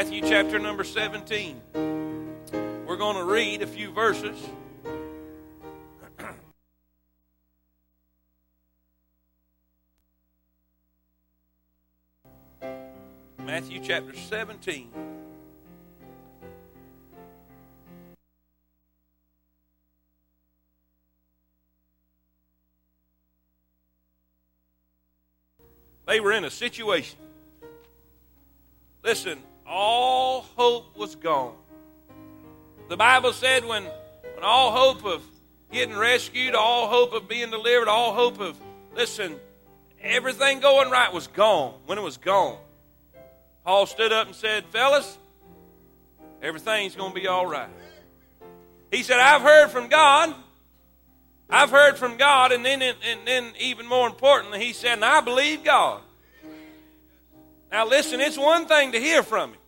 Matthew chapter number 17. We're going to read a few verses. Matthew chapter 17. They were in a situation. Listen, all hope was gone. The Bible said when, when all hope of getting rescued, all hope of being delivered, all hope of, listen, everything going right was gone when it was gone. Paul stood up and said, Fellas, everything's going to be all right. He said, I've heard from God. I've heard from God, and then, and then even more importantly, he said, and I believe God. Now, listen, it's one thing to hear from Him,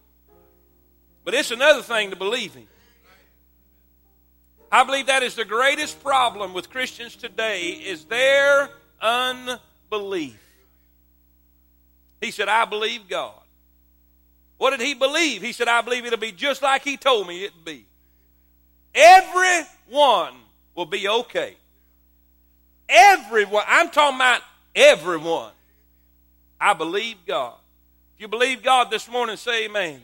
but it's another thing to believe Him. I believe that is the greatest problem with Christians today is their unbelief. He said, I believe God. What did he believe? He said, I believe it'll be just like he told me it'd be. Everyone will be okay. Everyone. I'm talking about everyone. I believe God. If you believe God this morning, say amen.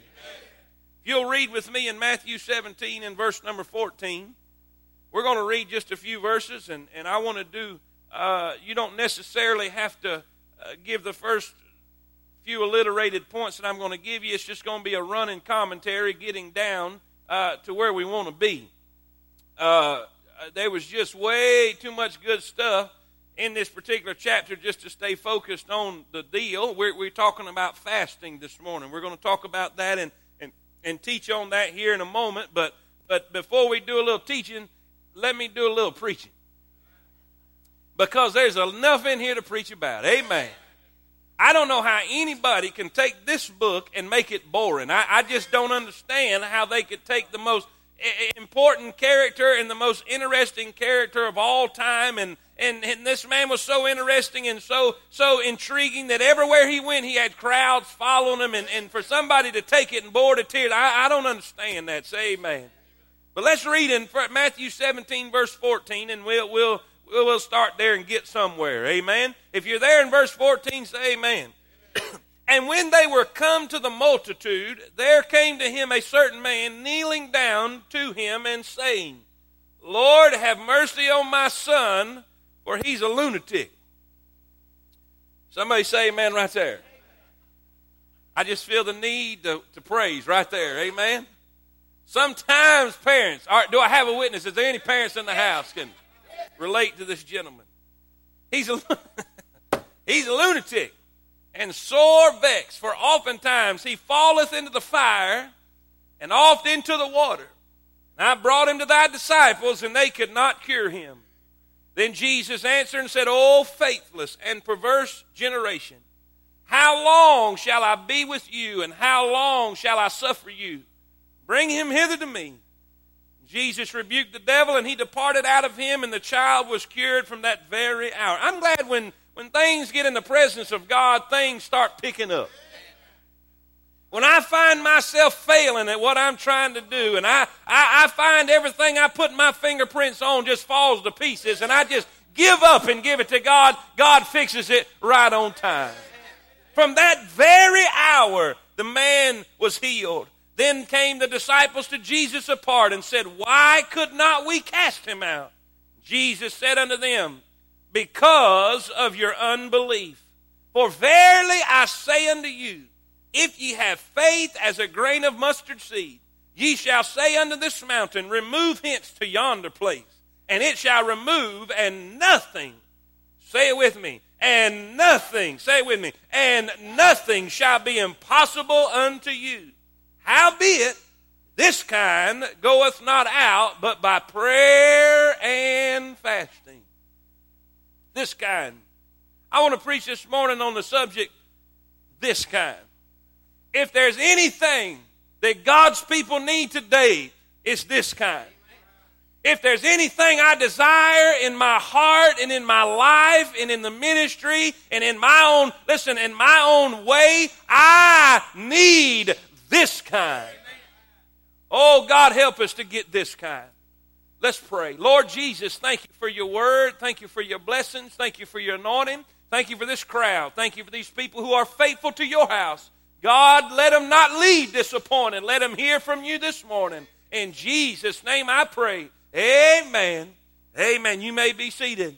You'll read with me in Matthew 17 and verse number 14, we're going to read just a few verses, and, and I want to do, uh, you don't necessarily have to uh, give the first few alliterated points that I'm going to give you. It's just going to be a running commentary getting down uh, to where we want to be. Uh, there was just way too much good stuff in this particular chapter just to stay focused on the deal. We're, we're talking about fasting this morning. We're going to talk about that and, and, teach on that here in a moment. But, but before we do a little teaching, let me do a little preaching. Because there's enough in here to preach about. Amen. I don't know how anybody can take this book and make it boring. I, I just don't understand how they could take the most important character and the most interesting character of all time. And, and, and, this man was so interesting and so, so intriguing that everywhere he went, he had crowds following him. And, and for somebody to take it and bore to tears, I, I don't understand that. Say amen. But let's read in Matthew 17, verse 14, and we'll, we'll, we'll start there and get somewhere. Amen. If you're there in verse 14, say amen. And when they were come to the multitude, there came to him a certain man kneeling down to him and saying, Lord, have mercy on my son, for he's a lunatic. Somebody say amen right there. I just feel the need to, to praise right there. Amen. Sometimes parents, right, do I have a witness? Is there any parents in the house can relate to this gentleman? He's a, he's a lunatic and sore vexed, for oftentimes he falleth into the fire and oft into the water. And I brought him to thy disciples, and they could not cure him. Then Jesus answered and said, O faithless and perverse generation, how long shall I be with you, and how long shall I suffer you? Bring him hither to me. Jesus rebuked the devil, and he departed out of him, and the child was cured from that very hour. I'm glad when when things get in the presence of God, things start picking up. When I find myself failing at what I'm trying to do, and I, I, I find everything I put my fingerprints on just falls to pieces, and I just give up and give it to God, God fixes it right on time. From that very hour, the man was healed. Then came the disciples to Jesus apart and said, Why could not we cast him out? Jesus said unto them, because of your unbelief. For verily I say unto you, if ye have faith as a grain of mustard seed, ye shall say unto this mountain, Remove hence to yonder place, and it shall remove, and nothing, say it with me, and nothing, say it with me, and nothing shall be impossible unto you. Howbeit, this kind goeth not out but by prayer and fasting this kind. I want to preach this morning on the subject, this kind. If there's anything that God's people need today, it's this kind. If there's anything I desire in my heart and in my life and in the ministry and in my own, listen, in my own way, I need this kind. Oh, God, help us to get this kind. Let's pray. Lord Jesus, thank you for your word. Thank you for your blessings. Thank you for your anointing. Thank you for this crowd. Thank you for these people who are faithful to your house. God, let them not leave disappointed. Let them hear from you this morning. In Jesus' name I pray. Amen. Amen. You may be seated.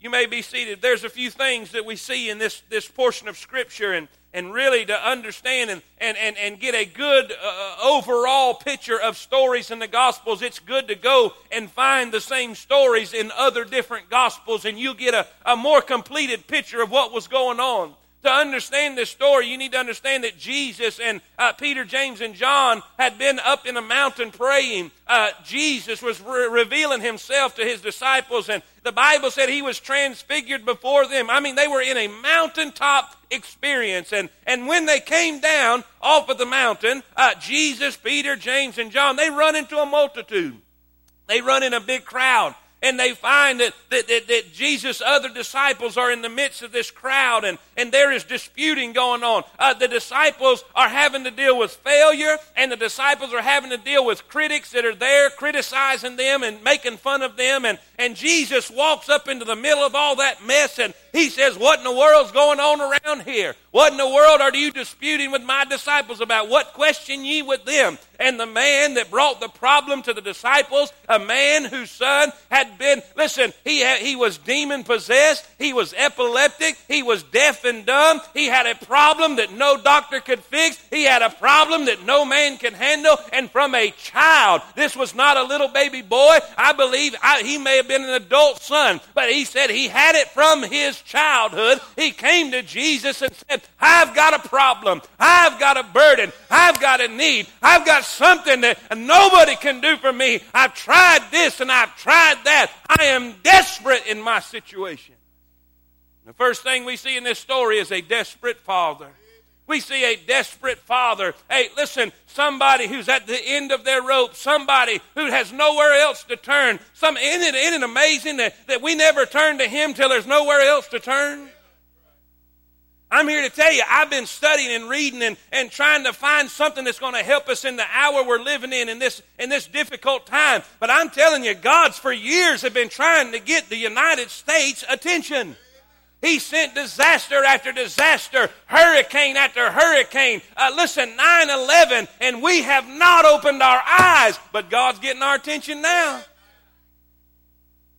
You may be seated. There's a few things that we see in this, this portion of Scripture, and, and really to understand and, and, and, and get a good uh, overall picture of stories in the Gospels, it's good to go and find the same stories in other different Gospels, and you get a, a more completed picture of what was going on to understand this story, you need to understand that Jesus and uh, Peter, James, and John had been up in a mountain praying. Uh, Jesus was re- revealing himself to his disciples, and the Bible said he was transfigured before them. I mean, they were in a mountaintop experience. And, and when they came down off of the mountain, uh, Jesus, Peter, James, and John, they run into a multitude. They run in a big crowd and they find that, that, that, that, Jesus' other disciples are in the midst of this crowd and, and there is disputing going on. Uh, the disciples are having to deal with failure, and the disciples are having to deal with critics that are there criticizing them and making fun of them. And, and Jesus walks up into the middle of all that mess and he says, What in the world's going on around here? What in the world are you disputing with my disciples about? What question ye with them? And the man that brought the problem to the disciples, a man whose son had been, listen, he, had, he was demon possessed, he was epileptic, he was deaf and dumb, he had a problem that no doctor could fix, he had a problem that no man can handle, and from a child, this was not a little baby boy. I believe I, he may have been an adult son, but he said he had it from his childhood. He came to Jesus and said, I've got a problem, I've got a burden, I've got a need, I've got something that nobody can do for me. I've tried this and I've tried that. I am desperate in my situation. The first thing we see in this story is a desperate father. We see a desperate father. Hey, listen, somebody who's at the end of their rope, somebody who has nowhere else to turn. Some, isn't, it, isn't it amazing that, that we never turn to him till there's nowhere else to turn? I'm here to tell you, I've been studying and reading and, and trying to find something that's going to help us in the hour we're living in, in this, in this difficult time. But I'm telling you, God's for years have been trying to get the United States attention. He sent disaster after disaster, hurricane after hurricane. Uh, listen, 9 11, and we have not opened our eyes, but God's getting our attention now.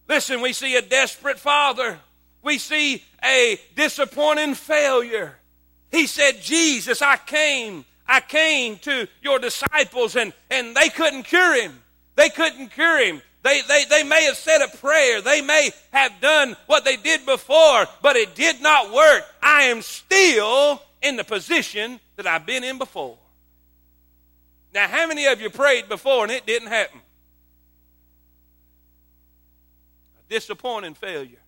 Listen, we see a desperate father, we see a disappointing failure. He said, Jesus, I came. I came to your disciples and, and they couldn't cure him. They couldn't cure him. They, they, they may have said a prayer. They may have done what they did before, but it did not work. I am still in the position that I've been in before. Now, how many of you prayed before and it didn't happen? A disappointing failure.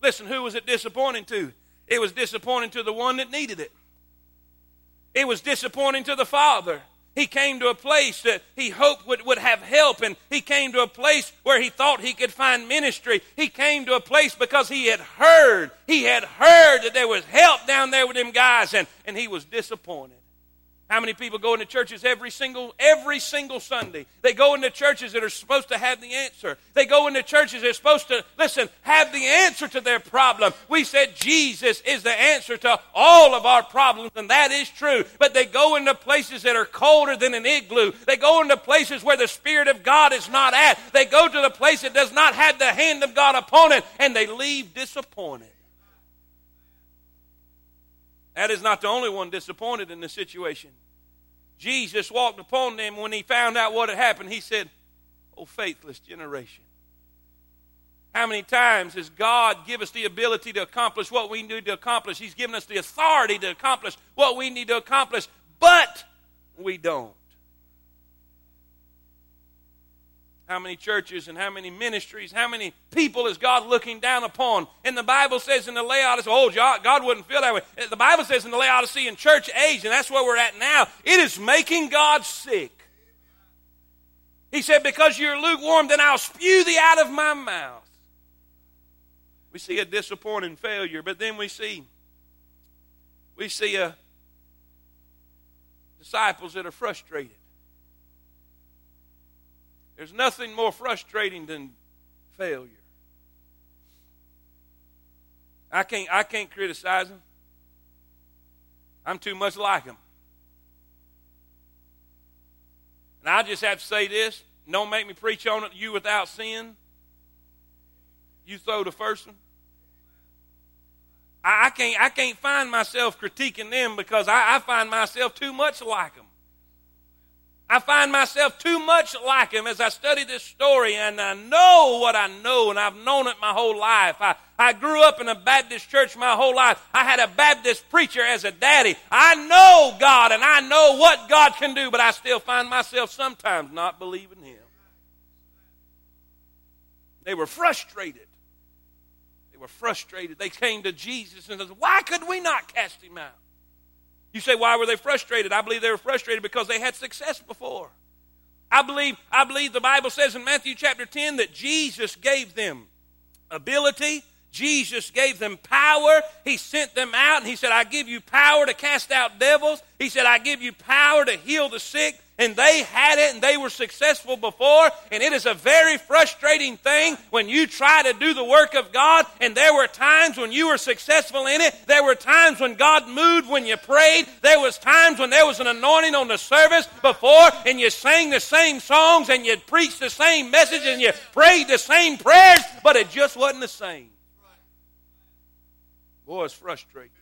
Listen, who was it disappointing to? It was disappointing to the one that needed it. It was disappointing to the father. He came to a place that he hoped would, would have help, and he came to a place where he thought he could find ministry. He came to a place because he had heard, he had heard that there was help down there with them guys, and, and he was disappointed. How many people go into churches every single every single Sunday? They go into churches that are supposed to have the answer. They go into churches that are supposed to listen, have the answer to their problem. We said Jesus is the answer to all of our problems, and that is true. But they go into places that are colder than an igloo. They go into places where the Spirit of God is not at. They go to the place that does not have the hand of God upon it, and they leave disappointed. That is not the only one disappointed in the situation. Jesus walked upon them when he found out what had happened. He said, Oh, faithless generation. How many times has God give us the ability to accomplish what we need to accomplish? He's given us the authority to accomplish what we need to accomplish, but we don't. How many churches and how many ministries, how many people is God looking down upon? And the Bible says in the Laodicean, oh, God wouldn't feel that way. The Bible says in the Laodicean church age, and that's where we're at now, it is making God sick. He said, Because you're lukewarm, then I'll spew thee out of my mouth. We see a disappointing failure, but then we see we see a disciples that are frustrated. There's nothing more frustrating than failure. I can't, I can't criticize them. I'm too much like them. And I just have to say this don't make me preach on it, you without sin. You throw the first one. I, I can't, I can't find myself critiquing them because I, I find myself too much like them. I find myself too much like him as I study this story, and I know what I know, and I've known it my whole life. I, I grew up in a Baptist church my whole life. I had a Baptist preacher as a daddy. I know God, and I know what God can do, but I still find myself sometimes not believing Him. They were frustrated. They were frustrated. They came to Jesus and said, Why could we not cast him out? You say, why were they frustrated? I believe they were frustrated because they had success before. I believe, I believe the Bible says in Matthew chapter 10 that Jesus gave them ability. Jesus gave them power. He sent them out and he said, I give you power to cast out devils. He said, I give you power to heal the sick and they had it and they were successful before. And it is a very frustrating thing when you try to do the work of God. And there were times when you were successful in it. There were times when God moved when you prayed. There was times when there was an anointing on the service before and you sang the same songs and you preached the same message and you prayed the same prayers, but it just wasn't the same. Boy, it's frustrating.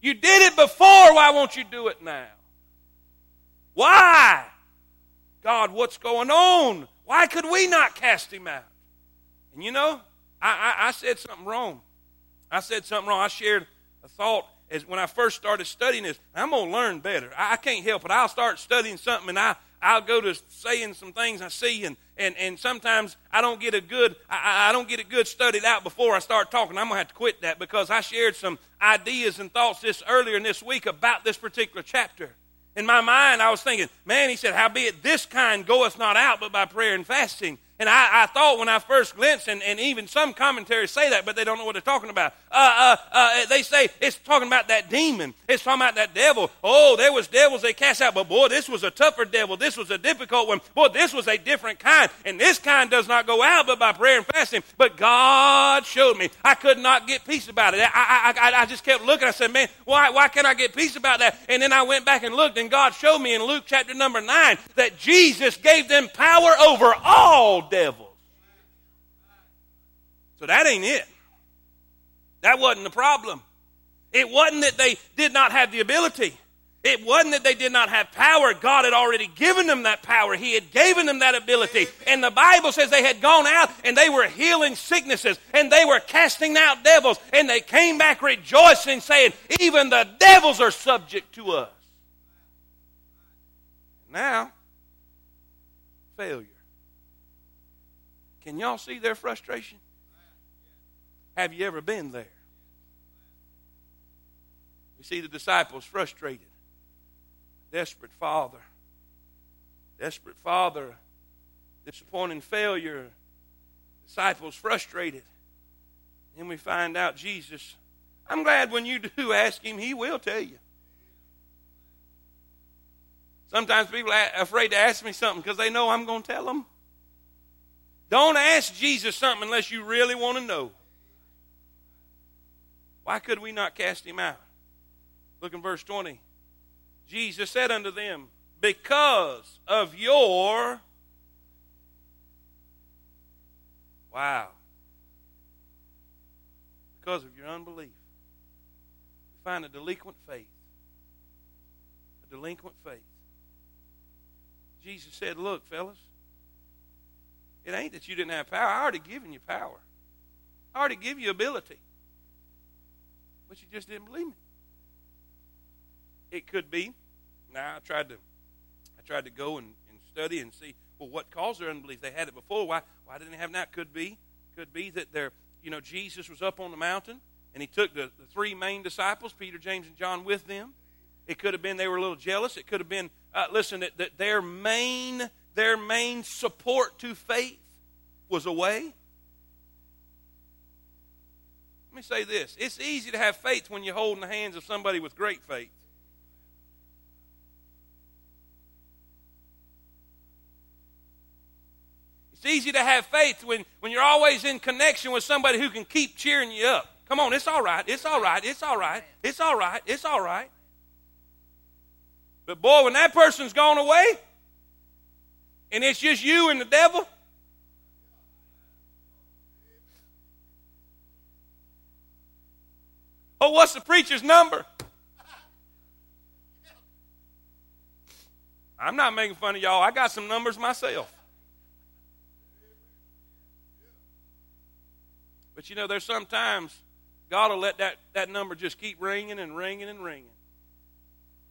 You did it before. Why won't you do it now? Why? God, what's going on? Why could we not cast him out? And you know, I, I, I said something wrong. I said something wrong. I shared a thought as when I first started studying this. I'm going to learn better. I, I can't help it. I'll start studying something and I, I'll go to saying some things I see, and, and, and sometimes I don't get a good I, I don't get it good studied out before I start talking. I'm gonna have to quit that because I shared some ideas and thoughts this earlier in this week about this particular chapter. In my mind, I was thinking, man, he said, howbeit this kind goeth not out but by prayer and fasting. And I, I, thought when I first glimpsed, and, and, even some commentaries say that, but they don't know what they're talking about. Uh, uh, uh, they say it's talking about that demon. It's talking about that devil. Oh, there was devils they cast out, but boy, this was a tougher devil. This was a difficult one. Boy, this was a different kind. And this kind does not go out but by prayer and fasting. But God showed me. I could not get peace about it. I, I, I, I just kept looking. I said, man, why, why can't I get peace about that? And then I went back and looked, and God showed me in Luke chapter number 9 that Jesus gave them power over all devils. So that ain't it. That wasn't the problem. It wasn't that they did not have the ability. It wasn't that they did not have power. God had already given them that power. He had given them that ability. And the Bible says they had gone out and they were healing sicknesses and they were casting out devils. And they came back rejoicing, saying, Even the devils are subject to us. Now, failure. Can y'all see their frustration? Have you ever been there? We see the disciples frustrated, desperate father, desperate father, disappointing failure, disciples frustrated. Then we find out Jesus. I'm glad when you do ask him, he will tell you. Sometimes people are afraid to ask me something because they know I'm going to tell them. Don't ask Jesus something unless you really want to know. Why could we not cast him out? Look in verse 20. Jesus said unto them, Because of your. Wow. Because of your unbelief. You find a delinquent faith. A delinquent faith. Jesus said, Look, fellas, it ain't that you didn't have power. I already given you power. I already give you ability. But you just didn't believe me. It could be. Now I tried to I tried to go and, and study and see well what caused their unbelief. They had it before. Why why didn't they have that? Could be. Could be that they're you know, Jesus was up on the mountain and he took the, the three main disciples, Peter, James, and John, with them. It could have been they were a little jealous. It could have been, uh, listen, that, that their main their main support to faith was away. Let me say this it's easy to have faith when you're holding the hands of somebody with great faith. It's easy to have faith when, when you're always in connection with somebody who can keep cheering you up. Come on, it's all right, it's all right, it's all right, it's all right, it's all right. But boy, when that person's gone away, and it's just you and the devil, oh, what's the preacher's number? I'm not making fun of y'all. I got some numbers myself. But you know, there's sometimes God will let that, that number just keep ringing and ringing and ringing.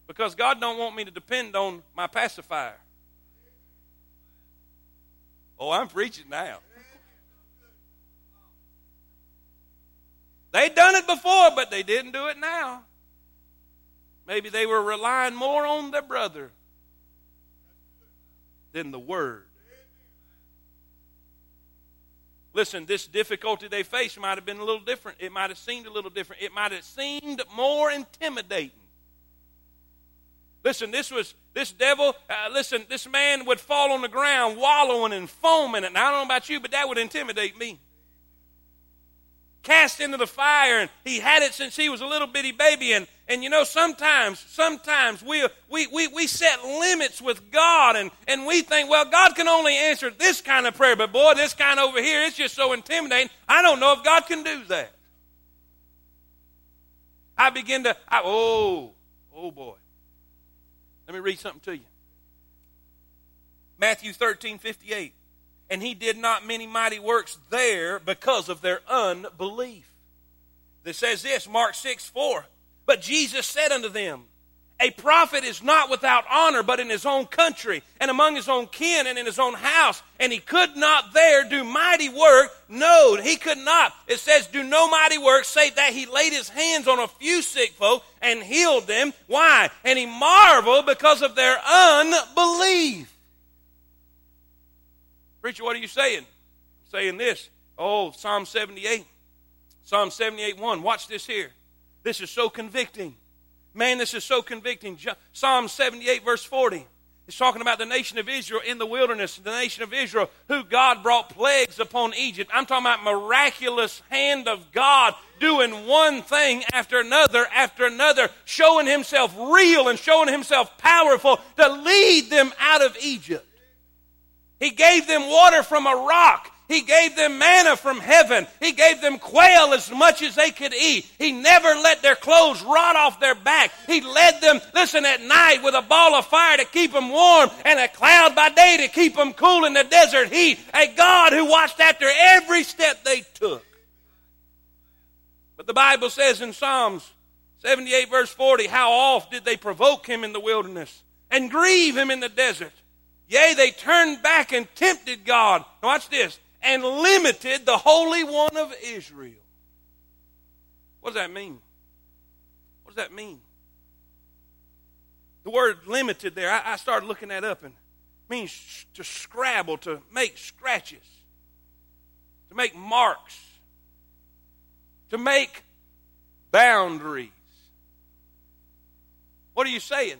Because God don't want me to depend on my pacifier. Oh, I'm preaching now. They'd done it before, but they didn't do it now. Maybe they were relying more on their brother than the word. Listen, this difficulty they faced might have been a little different. It might have seemed a little different. It might have seemed more intimidating. Listen, this was this devil. Uh, listen, this man would fall on the ground, wallowing and foaming. And I don't know about you, but that would intimidate me cast into the fire, and he had it since he was a little bitty baby. And, and you know, sometimes, sometimes we, we, we, we set limits with God, and, and we think, well, God can only answer this kind of prayer, but boy, this kind over here, it's just so intimidating. I don't know if God can do that. I begin to, I, oh, oh boy. Let me read something to you. Matthew 13, 58 and he did not many mighty works there because of their unbelief. This says this, Mark 6 4. But Jesus said unto them, A prophet is not without honor, but in his own country, and among his own kin, and in his own house. And he could not there do mighty work. No, he could not. It says, Do no mighty work, save that he laid his hands on a few sick folk and healed them. Why? And he marveled because of their unbelief. Preacher, what are you saying? I'm saying this. Oh, Psalm 78. Psalm 78 1. Watch this here. This is so convicting. Man, this is so convicting. Psalm 78, verse 40. It's talking about the nation of Israel in the wilderness, the nation of Israel, who God brought plagues upon Egypt. I'm talking about miraculous hand of God doing one thing after another after another, showing himself real and showing himself powerful to lead them out of Egypt. He gave them water from a rock. He gave them manna from heaven. He gave them quail as much as they could eat. He never let their clothes rot off their back. He led them, listen, at night with a ball of fire to keep them warm and a cloud by day to keep them cool in the desert heat. A God who watched after every step they took. But the Bible says in Psalms 78, verse 40, how oft did they provoke him in the wilderness and grieve him in the desert? Yea, they turned back and tempted God. Now watch this. And limited the Holy One of Israel. What does that mean? What does that mean? The word limited there, I, I started looking that up and means to scrabble, to make scratches, to make marks, to make boundaries. What are you saying?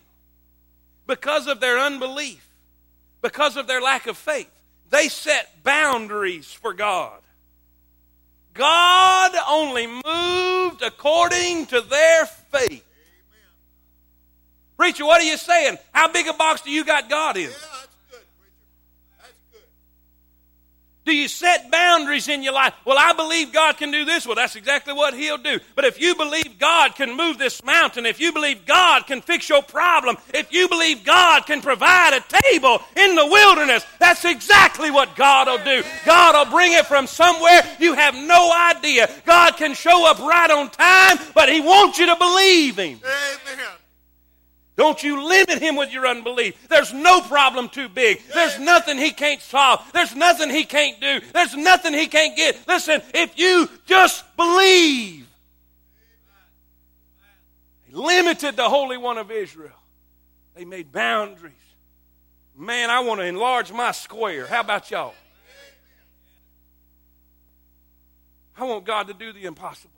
Because of their unbelief, because of their lack of faith. They set boundaries for God. God only moved according to their faith. Preacher, what are you saying? How big a box do you got God in? Do you set boundaries in your life? Well, I believe God can do this. Well, that's exactly what He'll do. But if you believe God can move this mountain, if you believe God can fix your problem, if you believe God can provide a table in the wilderness, that's exactly what God will do. God will bring it from somewhere you have no idea. God can show up right on time, but He wants you to believe Him. Amen. Don't you limit him with your unbelief. There's no problem too big. There's nothing he can't solve. There's nothing he can't do. There's nothing he can't get. Listen, if you just believe. They limited the Holy One of Israel. They made boundaries. Man, I want to enlarge my square. How about y'all? I want God to do the impossible.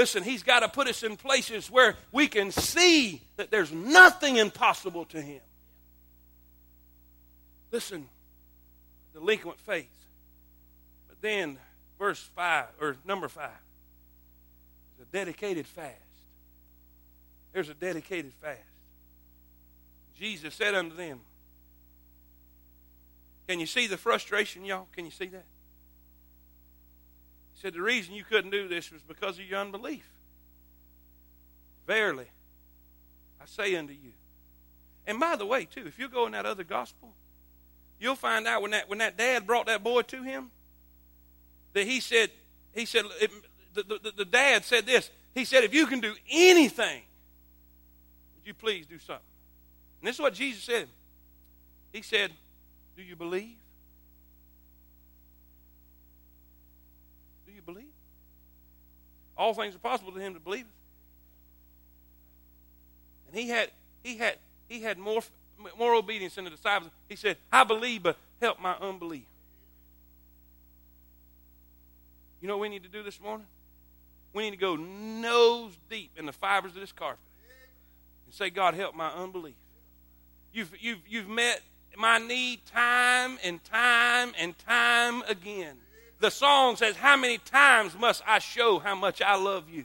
Listen, He's got to put us in places where we can see that there's nothing impossible to Him. Listen, delinquent faith. But then, verse 5, or number 5, is a dedicated fast. There's a dedicated fast. Jesus said unto them, Can you see the frustration, y'all? Can you see that? He said, The reason you couldn't do this was because of your unbelief. Verily, I say unto you. And by the way, too, if you go in that other gospel, you'll find out when that when that dad brought that boy to him, that he said, he said, it, the, the, the dad said this. He said, if you can do anything, would you please do something? And this is what Jesus said. He said, Do you believe? All things are possible to him to believe. And he had he had he had more more obedience than the disciples. He said, I believe, but help my unbelief. You know what we need to do this morning? We need to go nose deep in the fibers of this carpet and say, God, help my unbelief. You've, you've, you've met my need time and time and time again. The song says, How many times must I show how much I love you?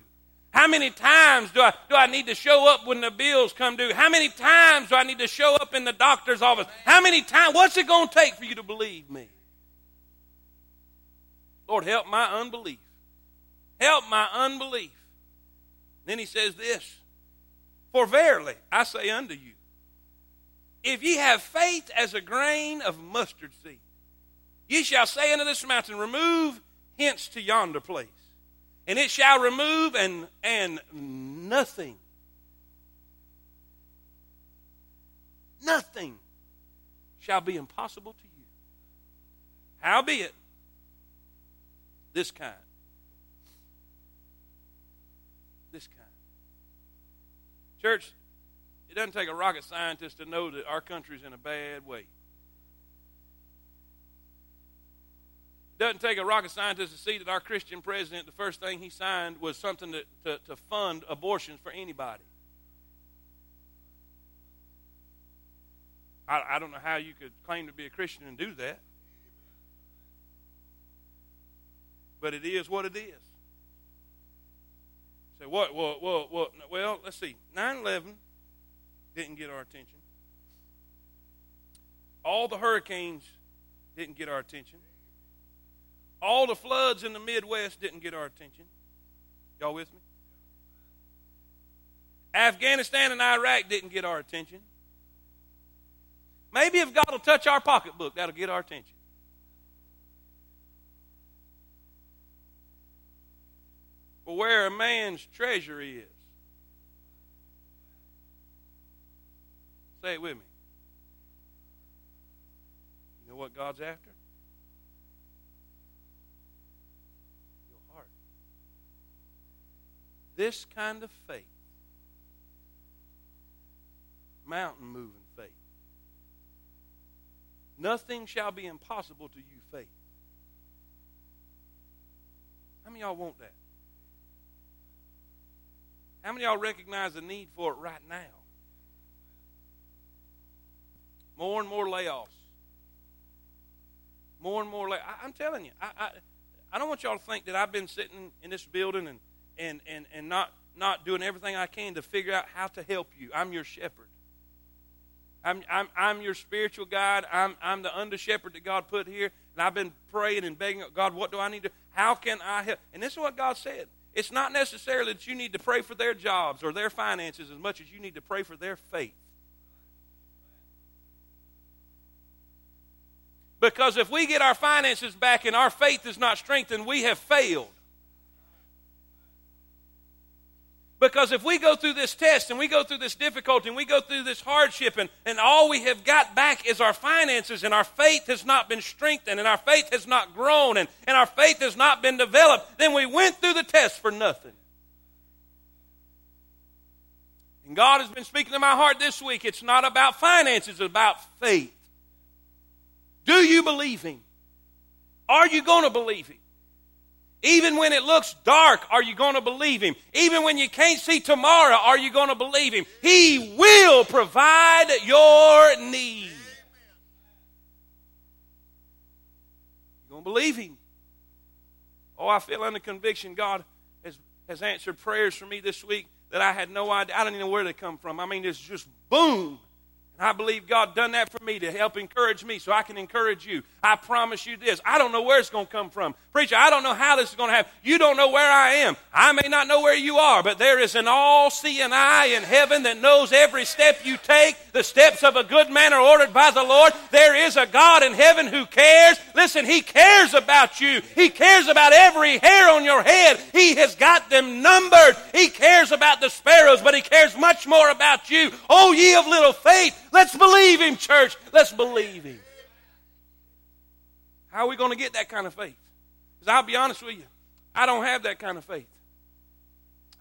How many times do I, do I need to show up when the bills come due? How many times do I need to show up in the doctor's office? How many times? What's it going to take for you to believe me? Lord, help my unbelief. Help my unbelief. Then he says this For verily I say unto you, if ye have faith as a grain of mustard seed, ye shall say unto this mountain, Remove hence to yonder place and it shall remove and and nothing nothing shall be impossible to you. Howbeit this kind? This kind. Church it doesn't take a rocket scientist to know that our country's in a bad way doesn't take a rocket scientist to see that our Christian president, the first thing he signed was something to, to, to fund abortions for anybody. I, I don't know how you could claim to be a Christian and do that. But it is what it is. Say, what? Well, well, well, well let's see. 9 11 didn't get our attention. All the hurricanes didn't get our attention. All the floods in the Midwest didn't get our attention. Y'all with me? Afghanistan and Iraq didn't get our attention. Maybe if God will touch our pocketbook, that'll get our attention. But where a man's treasure is, say it with me. You know what God's after? This kind of faith, mountain moving faith, nothing shall be impossible to you, faith. How many y'all want that? How many y'all recognize the need for it right now? More and more layoffs. More and more. Lay- I, am telling you, I, I, I don't want y'all to think that I've been sitting in this building and and, and, and not, not doing everything I can to figure out how to help you. I'm your shepherd. I'm, I'm, I'm your spiritual guide. I'm, I'm the under shepherd that God put here. And I've been praying and begging God, what do I need to, how can I help? And this is what God said. It's not necessarily that you need to pray for their jobs or their finances as much as you need to pray for their faith. Because if we get our finances back and our faith is not strengthened, we have failed. Because if we go through this test and we go through this difficulty and we go through this hardship and, and all we have got back is our finances and our faith has not been strengthened and our faith has not grown and, and our faith has not been developed, then we went through the test for nothing. And God has been speaking to my heart this week. It's not about finances, it's about faith. Do you believe Him? Are you going to believe Him? Even when it looks dark, are you going to believe Him? Even when you can't see tomorrow, are you going to believe Him? He will provide your need. You're going to believe Him. Oh, I feel under conviction God has, has answered prayers for me this week that I had no idea. I don't even know where they come from. I mean, it's just boom. And I believe God done that for me to help encourage me so I can encourage you. I promise you this. I don't know where it's going to come from. Preacher, I don't know how this is going to happen. You don't know where I am. I may not know where you are, but there is an all-seeing eye in heaven that knows every step you take. The steps of a good man are ordered by the Lord. There is a God in heaven who cares. Listen, He cares about you. He cares about every hair on your head. He has got them numbered. He cares about the sparrows, but He cares much more about you. Oh, ye of little faith. Let's believe him, church. Let's believe him. How are we going to get that kind of faith? Because I'll be honest with you, I don't have that kind of faith.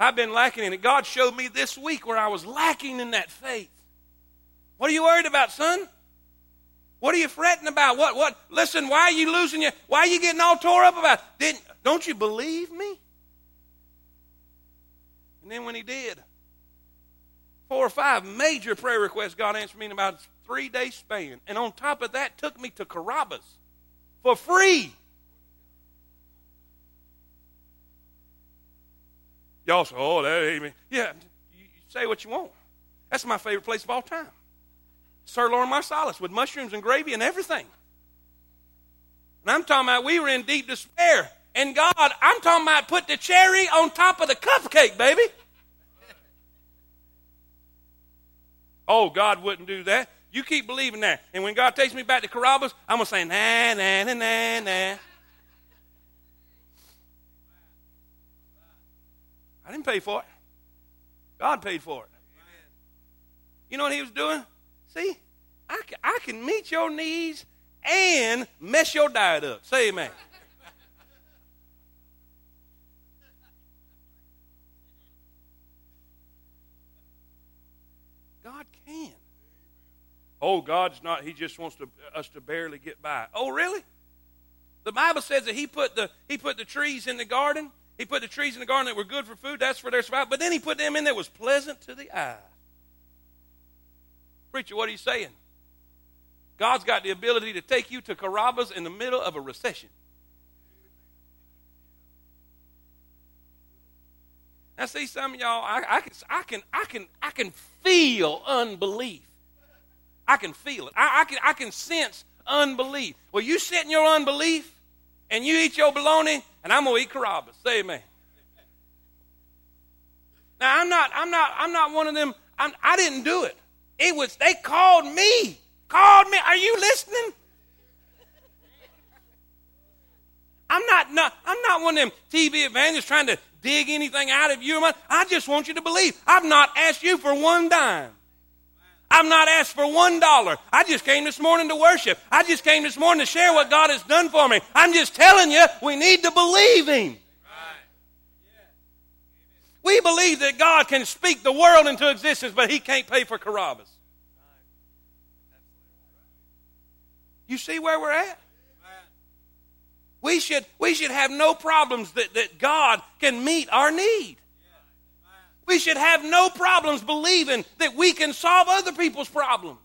I've been lacking in it. God showed me this week where I was lacking in that faith. What are you worried about, son? What are you fretting about? What what listen, why are you losing your why are you getting all tore up about? Didn't don't you believe me? And then when he did, four or five major prayer requests God answered me in about a three day span. And on top of that, took me to Carrabba's for free. Y'all say, oh, that ain't me. Yeah, you say what you want. That's my favorite place of all time. Sirloin Marsalis with mushrooms and gravy and everything. And I'm talking about we were in deep despair. And God, I'm talking about put the cherry on top of the cupcake, baby. Oh, God wouldn't do that. You keep believing that. And when God takes me back to Carrabba's, I'm going to say, nah, nah, nah, nah, nah. I didn't pay for it. God paid for it. You know what he was doing? See, I I can meet your needs and mess your diet up. Say amen. Oh, God's not, He just wants to, us to barely get by. Oh, really? The Bible says that He put the He put the trees in the garden. He put the trees in the garden that were good for food, that's for their survival. But then he put them in that was pleasant to the eye. Preacher, what are you saying? God's got the ability to take you to Carrabba's in the middle of a recession. Now, see, some of y'all, I, I, can, I, can, I, can, I can feel unbelief. I can feel it. I, I, can, I can sense unbelief. Well, you sit in your unbelief and you eat your bologna, and I'm going to eat Carrabba's. Say amen. Now, I'm not, I'm not, I'm not one of them. I'm, I did not do it. It was, they called me. Called me. Are you listening? I'm not, not, I'm not one of them TV evangelists trying to dig anything out of you. I just want you to believe. I've not asked you for one dime. I've not asked for one dollar. I just came this morning to worship. I just came this morning to share what God has done for me. I'm just telling you, we need to believe Him. We believe that God can speak the world into existence, but He can't pay for Carrabba's. You see where we're at? We should, we should have no problems that, that God can meet our need. We should have no problems believing that we can solve other people's problems.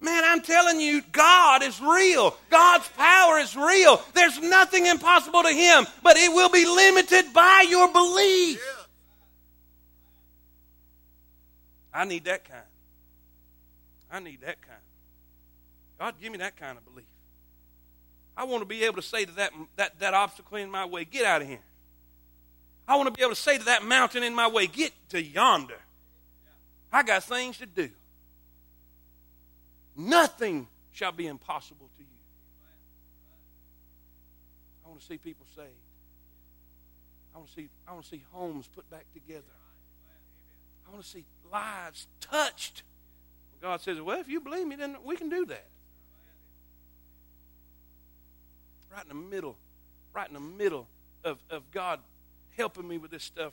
Man, I'm telling you, God is real. God's power is real. There's nothing impossible to Him, but it will be limited by your belief. I need that kind. I need that kind. God, give me that kind of belief. I want to be able to say to that, that, that obstacle in my way, get out of here. I want to be able to say to that mountain in my way, get to yonder. I got things to do. Nothing shall be impossible to you. I want to see people saved. I want to see, I want to see homes put back together. I want to see lives touched. God says, well, if you believe me, then we can do that. right in the middle, right in the middle of, of God helping me with this stuff.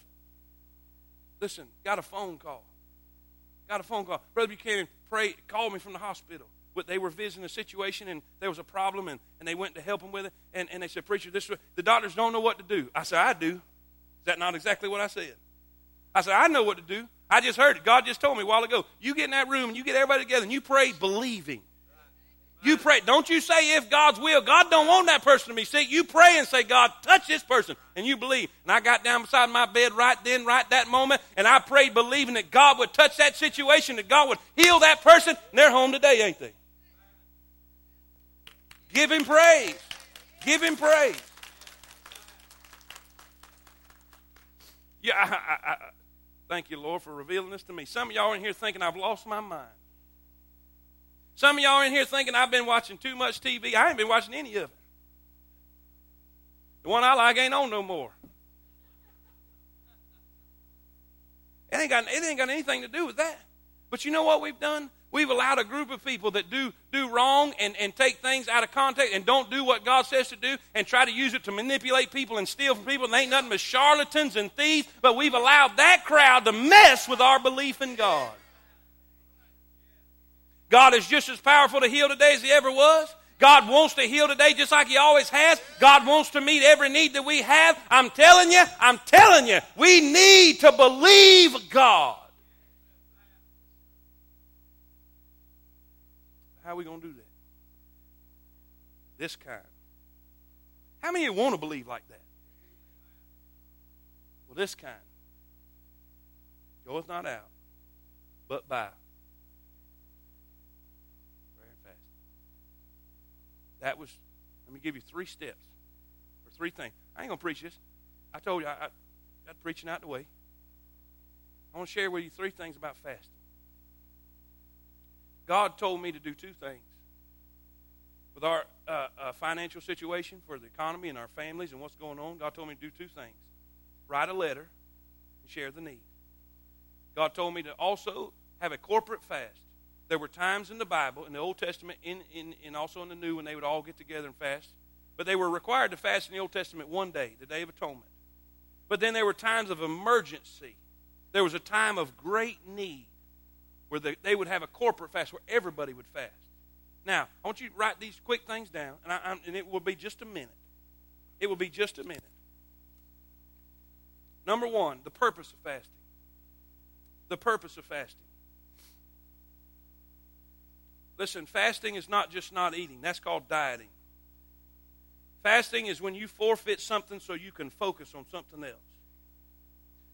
Listen, got a phone call. Got a phone call. Brother Buchanan prayed, called me from the hospital. But they were visiting a situation and there was a problem and, and they went to help him with it. And, and they said, Preacher, this the doctors don't know what to do. I said, I do. Is that not exactly what I said? I said, I know what to do. I just heard it. God just told me a while ago. You get in that room and you get everybody together and you pray believing. You pray. Don't you say if God's will. God don't want that person to be sick. You pray and say, God, touch this person. And you believe. And I got down beside my bed right then, right that moment, and I prayed believing that God would touch that situation, that God would heal that person, and they're home today, ain't they? Give him praise. Give him praise. Yeah, I, I, I, thank you, Lord, for revealing this to me. Some of y'all in here thinking I've lost my mind. Some of y'all are in here thinking I've been watching too much TV. I ain't been watching any of it. The one I like ain't on no more. It ain't got, it ain't got anything to do with that. But you know what we've done? We've allowed a group of people that do, do wrong and, and take things out of context and don't do what God says to do and try to use it to manipulate people and steal from people. And ain't nothing but charlatans and thieves. But we've allowed that crowd to mess with our belief in God. God is just as powerful to heal today as He ever was. God wants to heal today just like He always has. God wants to meet every need that we have. I'm telling you, I'm telling you, we need to believe God. How are we going to do that? This kind. How many of you want to believe like that? Well, this kind. Goeth not out, but by That was, let me give you three steps or three things. I ain't going to preach this. I told you I, I got preaching out the way. I want to share with you three things about fasting. God told me to do two things. With our uh, uh, financial situation for the economy and our families and what's going on, God told me to do two things write a letter and share the need. God told me to also have a corporate fast. There were times in the Bible, in the Old Testament, in, in, and also in the New, when they would all get together and fast. But they were required to fast in the Old Testament one day, the Day of Atonement. But then there were times of emergency. There was a time of great need where they, they would have a corporate fast where everybody would fast. Now, I want you to write these quick things down, and, I, and it will be just a minute. It will be just a minute. Number one, the purpose of fasting. The purpose of fasting. Listen, fasting is not just not eating, that's called dieting. Fasting is when you forfeit something so you can focus on something else.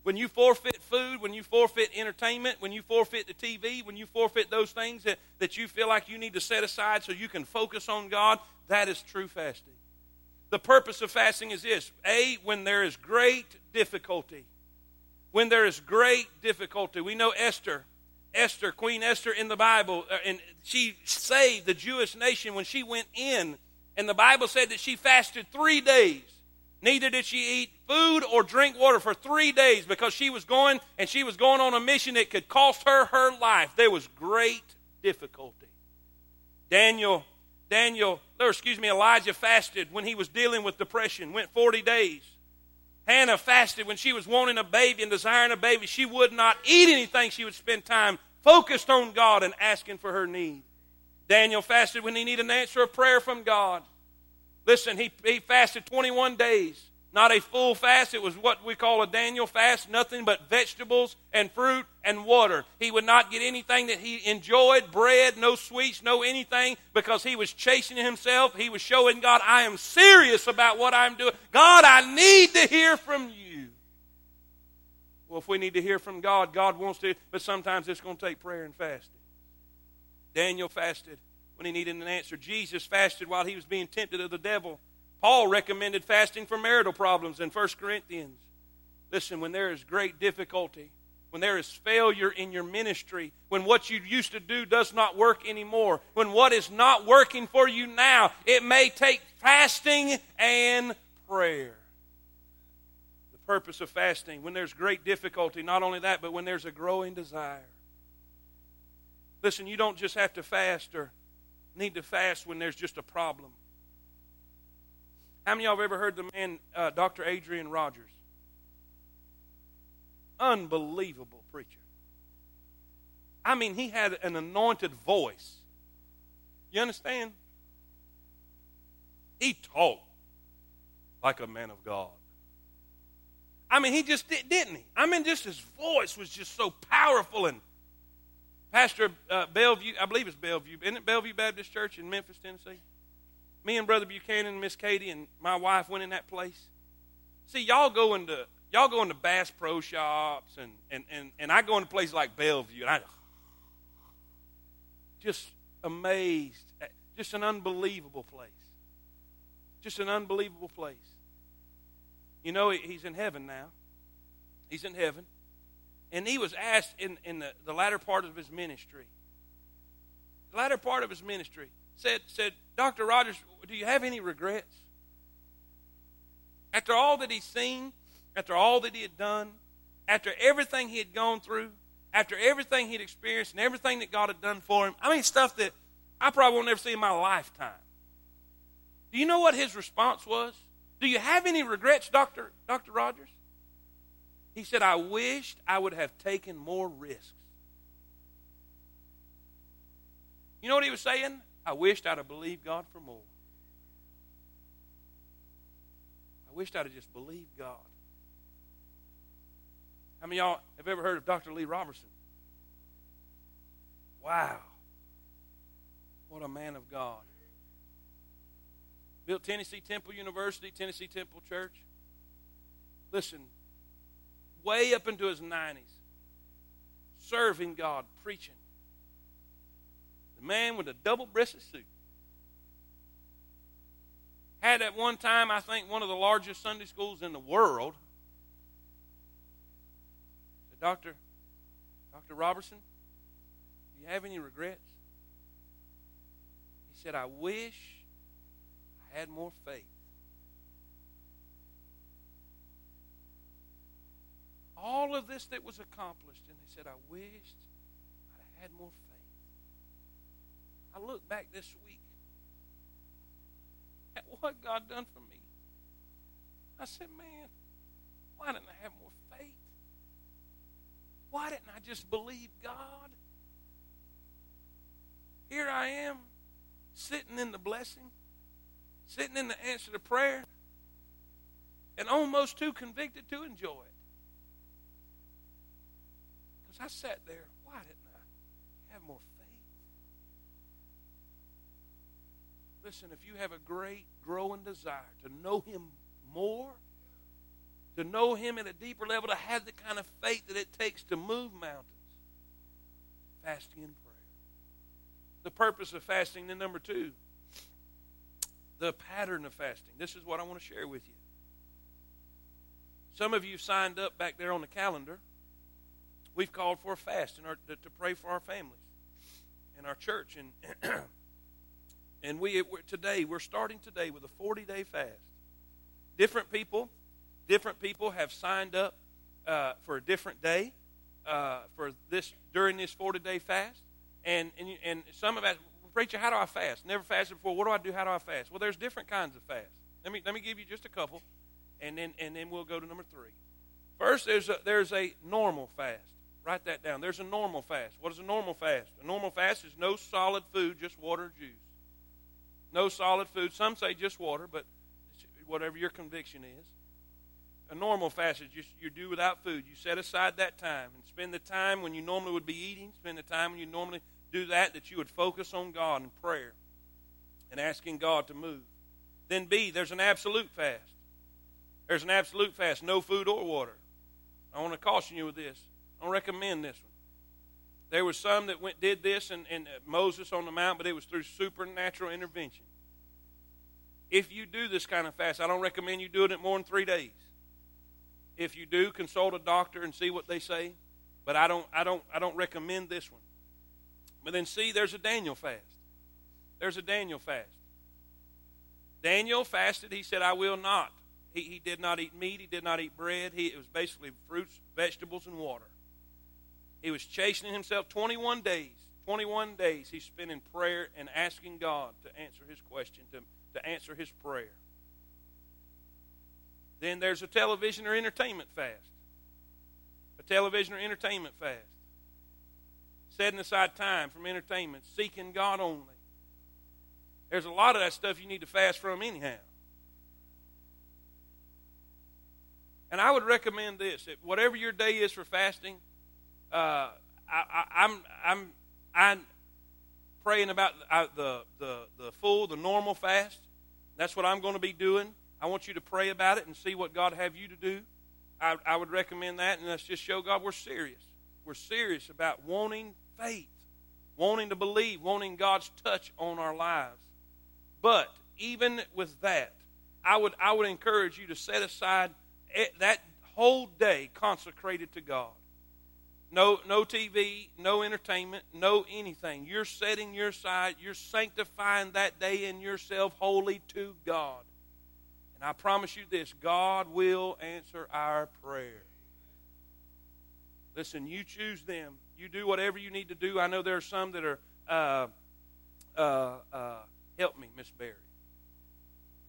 When you forfeit food, when you forfeit entertainment, when you forfeit the TV, when you forfeit those things that, that you feel like you need to set aside so you can focus on God, that is true fasting. The purpose of fasting is this A, when there is great difficulty. When there is great difficulty. We know Esther, Esther, Queen Esther in the Bible, uh, and she saved the Jewish nation when she went in, and the Bible said that she fasted three days. Neither did she eat food or drink water for three days because she was going and she was going on a mission that could cost her her life. There was great difficulty. Daniel, Daniel, or excuse me, Elijah fasted when he was dealing with depression, went 40 days. Hannah fasted when she was wanting a baby and desiring a baby. She would not eat anything. She would spend time focused on God and asking for her need. Daniel fasted when he needed an answer of prayer from God. Listen, he, he fasted 21 days. Not a full fast. It was what we call a Daniel fast, nothing but vegetables and fruit and water. He would not get anything that he enjoyed bread, no sweets, no anything because he was chasing himself. He was showing God, I am serious about what I'm doing. God, I need to hear from you. Well, if we need to hear from God, God wants to, but sometimes it's going to take prayer and fasting. Daniel fasted when he needed an answer. Jesus fasted while he was being tempted of the devil. Paul recommended fasting for marital problems in 1 Corinthians. Listen, when there is great difficulty, when there is failure in your ministry, when what you used to do does not work anymore, when what is not working for you now, it may take fasting and prayer. The purpose of fasting, when there's great difficulty, not only that, but when there's a growing desire. Listen, you don't just have to fast or need to fast when there's just a problem. How many of y'all have ever heard the man, uh, Dr. Adrian Rogers? Unbelievable preacher. I mean, he had an anointed voice. You understand? He talked like a man of God. I mean, he just did, didn't he? I mean, just his voice was just so powerful and Pastor uh, Bellevue, I believe it's Bellevue, isn't it Bellevue Baptist Church in Memphis, Tennessee? Me and Brother Buchanan and Miss Katie and my wife went in that place. See, y'all go into y'all go into Bass Pro Shops and and and, and I go into places like Bellevue and I just amazed, just an unbelievable place, just an unbelievable place. You know, he's in heaven now. He's in heaven. And he was asked in, in the, the latter part of his ministry, the latter part of his ministry, said, said, Dr. Rogers, do you have any regrets? After all that he's seen, after all that he had done, after everything he had gone through, after everything he'd experienced and everything that God had done for him, I mean, stuff that I probably won't ever see in my lifetime. Do you know what his response was? Do you have any regrets, Dr. Dr. Rogers? He said, I wished I would have taken more risks. You know what he was saying? I wished I'd have believed God for more. I wished I'd have just believed God. How many y'all have ever heard of Dr. Lee Roberson? Wow. What a man of God. Built Tennessee Temple University, Tennessee Temple Church. Listen, way up into his 90s, serving God, preaching. The man with a double breasted suit. Had at one time, I think, one of the largest Sunday schools in the world. Said, Doctor, Dr. Roberson, do you have any regrets? He said, I wish I had more faith. all of this that was accomplished, and he said, I wished I'd had more faith. I look back this week at what God done for me. I said, man, why didn't I have more faith? Why didn't I just believe God? Here I am, sitting in the blessing, sitting in the answer to prayer, and almost too convicted to enjoy it. Because I sat there, why didn't Listen, if you have a great growing desire to know Him more, to know Him at a deeper level, to have the kind of faith that it takes to move mountains, fasting and prayer. The purpose of fasting, then number two, the pattern of fasting. This is what I want to share with you. Some of you signed up back there on the calendar we've called for a fast in our, to, to pray for our families and our church. And and we today we're starting today with a 40 day fast. Different people, different people have signed up uh, for a different day uh, for this during this 40 day fast. And and and some of us preacher, how do I fast? Never fasted before. What do I do? How do I fast? Well, there's different kinds of fast. Let me let me give you just a couple, and then and then we'll go to number three. First, there's a, there's a normal fast. Write that down. There's a normal fast. What is a normal fast? A normal fast is no solid food, just water or juice. No solid food. Some say just water, but whatever your conviction is. A normal fast is just you do without food. You set aside that time and spend the time when you normally would be eating, spend the time when you normally do that, that you would focus on God and prayer and asking God to move. Then B, there's an absolute fast. There's an absolute fast, no food or water. I want to caution you with this. I don't recommend this. There was some that went did this and, and uh, Moses on the mount, but it was through supernatural intervention. If you do this kind of fast, I don't recommend you doing it more than three days. If you do, consult a doctor and see what they say. But I don't, I don't, I don't recommend this one. But then see, there's a Daniel fast. There's a Daniel fast. Daniel fasted. He said, "I will not." He, he did not eat meat. He did not eat bread. He, it was basically fruits, vegetables, and water. He was chastening himself 21 days. 21 days he spent in prayer and asking God to answer his question, to, to answer his prayer. Then there's a television or entertainment fast. A television or entertainment fast. Setting aside time from entertainment, seeking God only. There's a lot of that stuff you need to fast from anyhow. And I would recommend this. Whatever your day is for fasting, uh, I, I, I'm, I'm, I'm praying about uh, the, the, the full, the normal fast. That's what I'm going to be doing. I want you to pray about it and see what God have you to do. I, I would recommend that, and let's just show God we're serious. We're serious about wanting faith, wanting to believe, wanting God's touch on our lives. But even with that, I would I would encourage you to set aside that whole day consecrated to God. No, no TV, no entertainment, no anything. You're setting your side, you're sanctifying that day in yourself wholly to God. And I promise you this God will answer our prayer. Listen, you choose them. You do whatever you need to do. I know there are some that are, uh, uh, uh, help me, Miss Berry,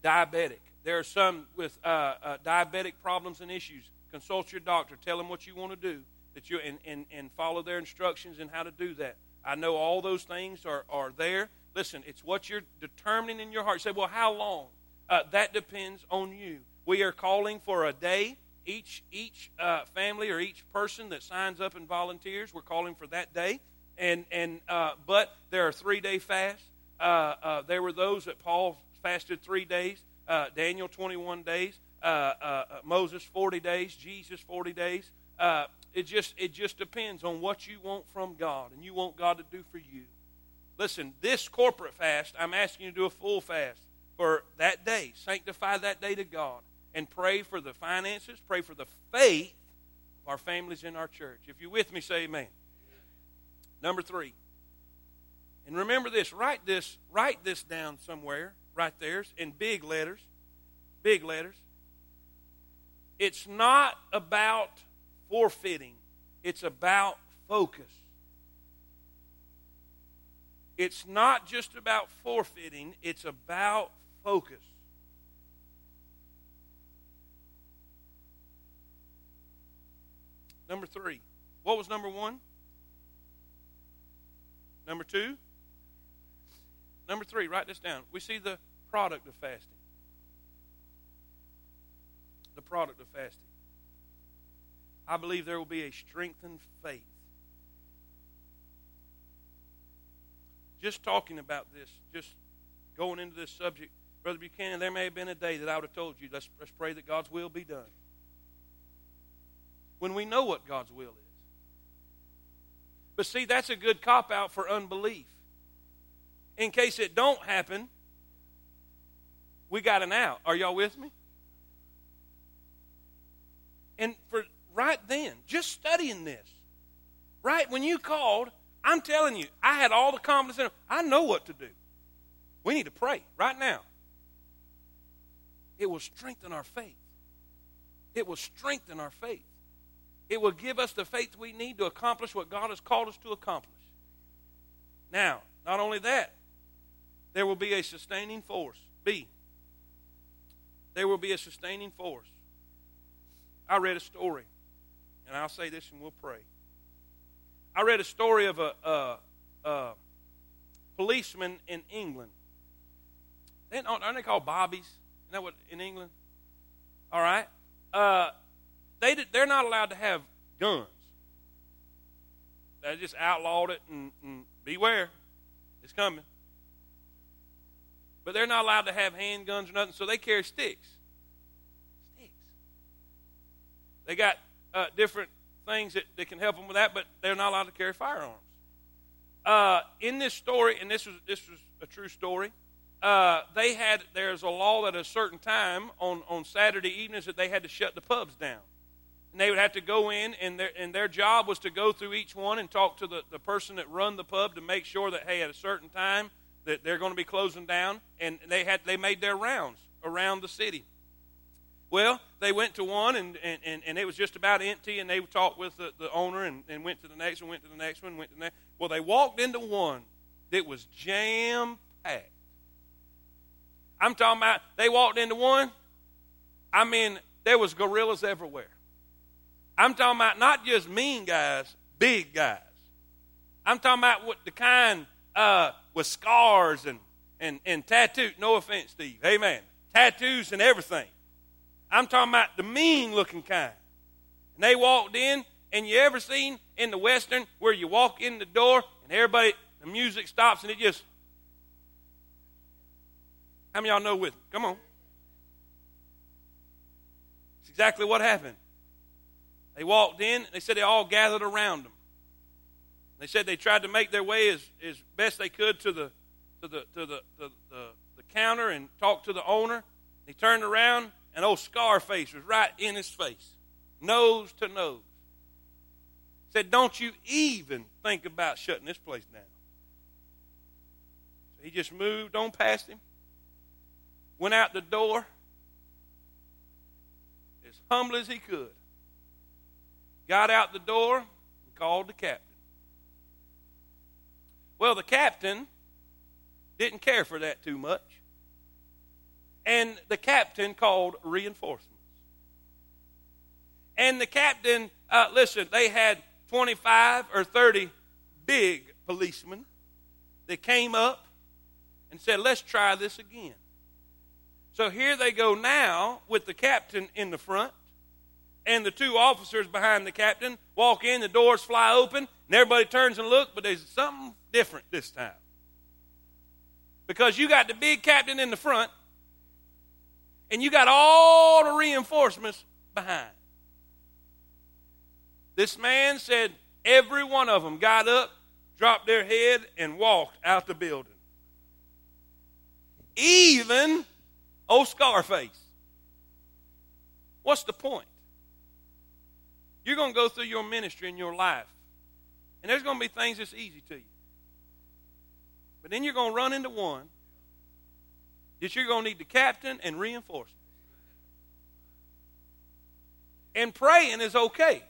diabetic. There are some with uh, uh, diabetic problems and issues. Consult your doctor. Tell them what you want to do that you and, and, and follow their instructions and how to do that. I know all those things are, are there. Listen, it's what you're determining in your heart. You say, well, how long? Uh, that depends on you. We are calling for a day. Each each uh, family or each person that signs up and volunteers, we're calling for that day. And and uh, but there are three day fasts. Uh, uh, there were those that Paul fasted three days. Uh, Daniel twenty one days. Moses forty days. Jesus forty days. It just it just depends on what you want from God and you want God to do for you. Listen, this corporate fast, I'm asking you to do a full fast for that day. Sanctify that day to God. And pray for the finances, pray for the faith of our families in our church. If you're with me, say amen. Number three. And remember this, write this, write this down somewhere, right there, in big letters. Big letters. It's not about forfeiting, it's about focus. It's not just about forfeiting, it's about focus. Number three. What was number one? Number two? Number three, write this down. We see the product of fasting. The product of fasting. I believe there will be a strengthened faith. Just talking about this, just going into this subject, Brother Buchanan, there may have been a day that I would have told you, let's, let's pray that God's will be done. When we know what God's will is. But see, that's a good cop out for unbelief. In case it don't happen, we got an out. Are y'all with me? And for right then, just studying this, right when you called, I'm telling you, I had all the confidence in I know what to do. We need to pray right now. It will strengthen our faith. It will strengthen our faith. It will give us the faith we need to accomplish what God has called us to accomplish. Now, not only that, there will be a sustaining force. B. There will be a sustaining force. I read a story, and I'll say this and we'll pray. I read a story of a, a, a policeman in England. They, aren't they called bobbies? Isn't that what in England? All right. Uh, they they're not allowed to have guns. They just outlawed it and, and beware, it's coming. But they're not allowed to have handguns or nothing, so they carry sticks. Sticks. They got uh, different things that, that can help them with that, but they're not allowed to carry firearms. Uh, in this story, and this was this was a true story uh, they had there's a law that at a certain time on, on Saturday evenings that they had to shut the pubs down. And they would have to go in, and their, and their job was to go through each one and talk to the, the person that run the pub to make sure that, hey, at a certain time that they're going to be closing down. And they, had, they made their rounds around the city. Well, they went to one, and, and, and, and it was just about empty, and they talked with the, the owner and, and went to the next one, went to the next one, went to the next. Well, they walked into one that was jam packed. I'm talking about they walked into one. I mean, there was gorillas everywhere. I'm talking about not just mean guys, big guys. I'm talking about what the kind uh, with scars and, and, and tattoos. No offense, Steve. Amen. Tattoos and everything. I'm talking about the mean looking kind. And they walked in, And you ever seen in the Western where you walk in the door and everybody, the music stops and it just. How many y'all know with me? Come on. It's exactly what happened. They walked in, they said they all gathered around them. They said they tried to make their way as, as best they could to the to the to the, the, the, the counter and talk to the owner. He turned around and old Scarface was right in his face, nose to nose. Said, Don't you even think about shutting this place down. So he just moved on past him, went out the door as humble as he could, got out the door and called the captain. Well, the captain didn't care for that too much. And the captain called reinforcements. And the captain, uh, listen, they had 25 or 30 big policemen that came up and said, let's try this again. So here they go now with the captain in the front and the two officers behind the captain walk in, the doors fly open, and everybody turns and looks, but there's something different this time. Because you got the big captain in the front, and you got all the reinforcements behind. This man said every one of them got up, dropped their head, and walked out the building. Even old Scarface. What's the point? You're going to go through your ministry in your life, and there's going to be things that's easy to you. But then you're going to run into one that you're going to need the captain and reinforcements. And praying is okay.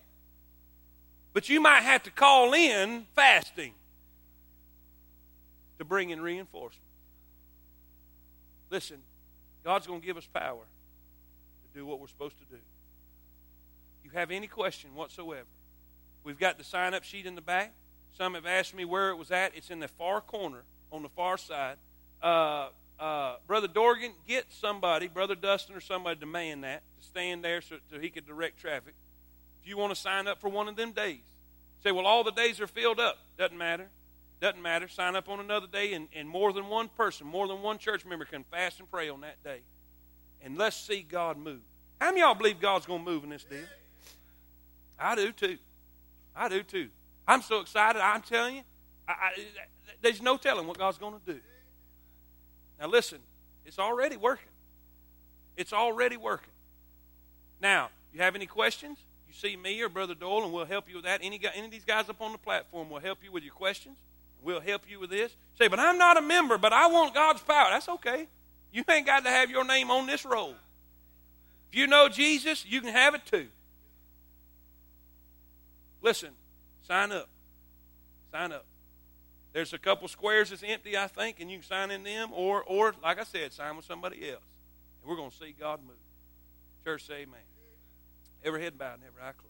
But you might have to call in fasting to bring in reinforcements. Listen, God's going to give us power to do what we're supposed to do. If you have any question whatsoever, we've got the sign up sheet in the back. Some have asked me where it was at. It's in the far corner on the far side. Uh, uh, Brother Dorgan, get somebody, Brother Dustin or somebody to man that, to stand there so, so he could direct traffic. If you want to sign up for one of them days, say, well, all the days are filled up. Doesn't matter. Doesn't matter. Sign up on another day, and, and more than one person, more than one church member can fast and pray on that day. And let's see God move. How many y'all believe God's going to move in this deal? I do too. I do too. I'm so excited. I'm telling you, I, I, there's no telling what God's going to do. Now, listen, it's already working. It's already working. Now, you have any questions? You see me or Brother Doyle, and we'll help you with that. Any, any of these guys up on the platform will help you with your questions. We'll help you with this. Say, but I'm not a member, but I want God's power. That's okay. You ain't got to have your name on this roll. If you know Jesus, you can have it too. Listen, sign up. Sign up. There's a couple squares that's empty, I think, and you can sign in them, or, or like I said, sign with somebody else. And we're going to see God move. Church, say amen. Every head bowed and every eye closed.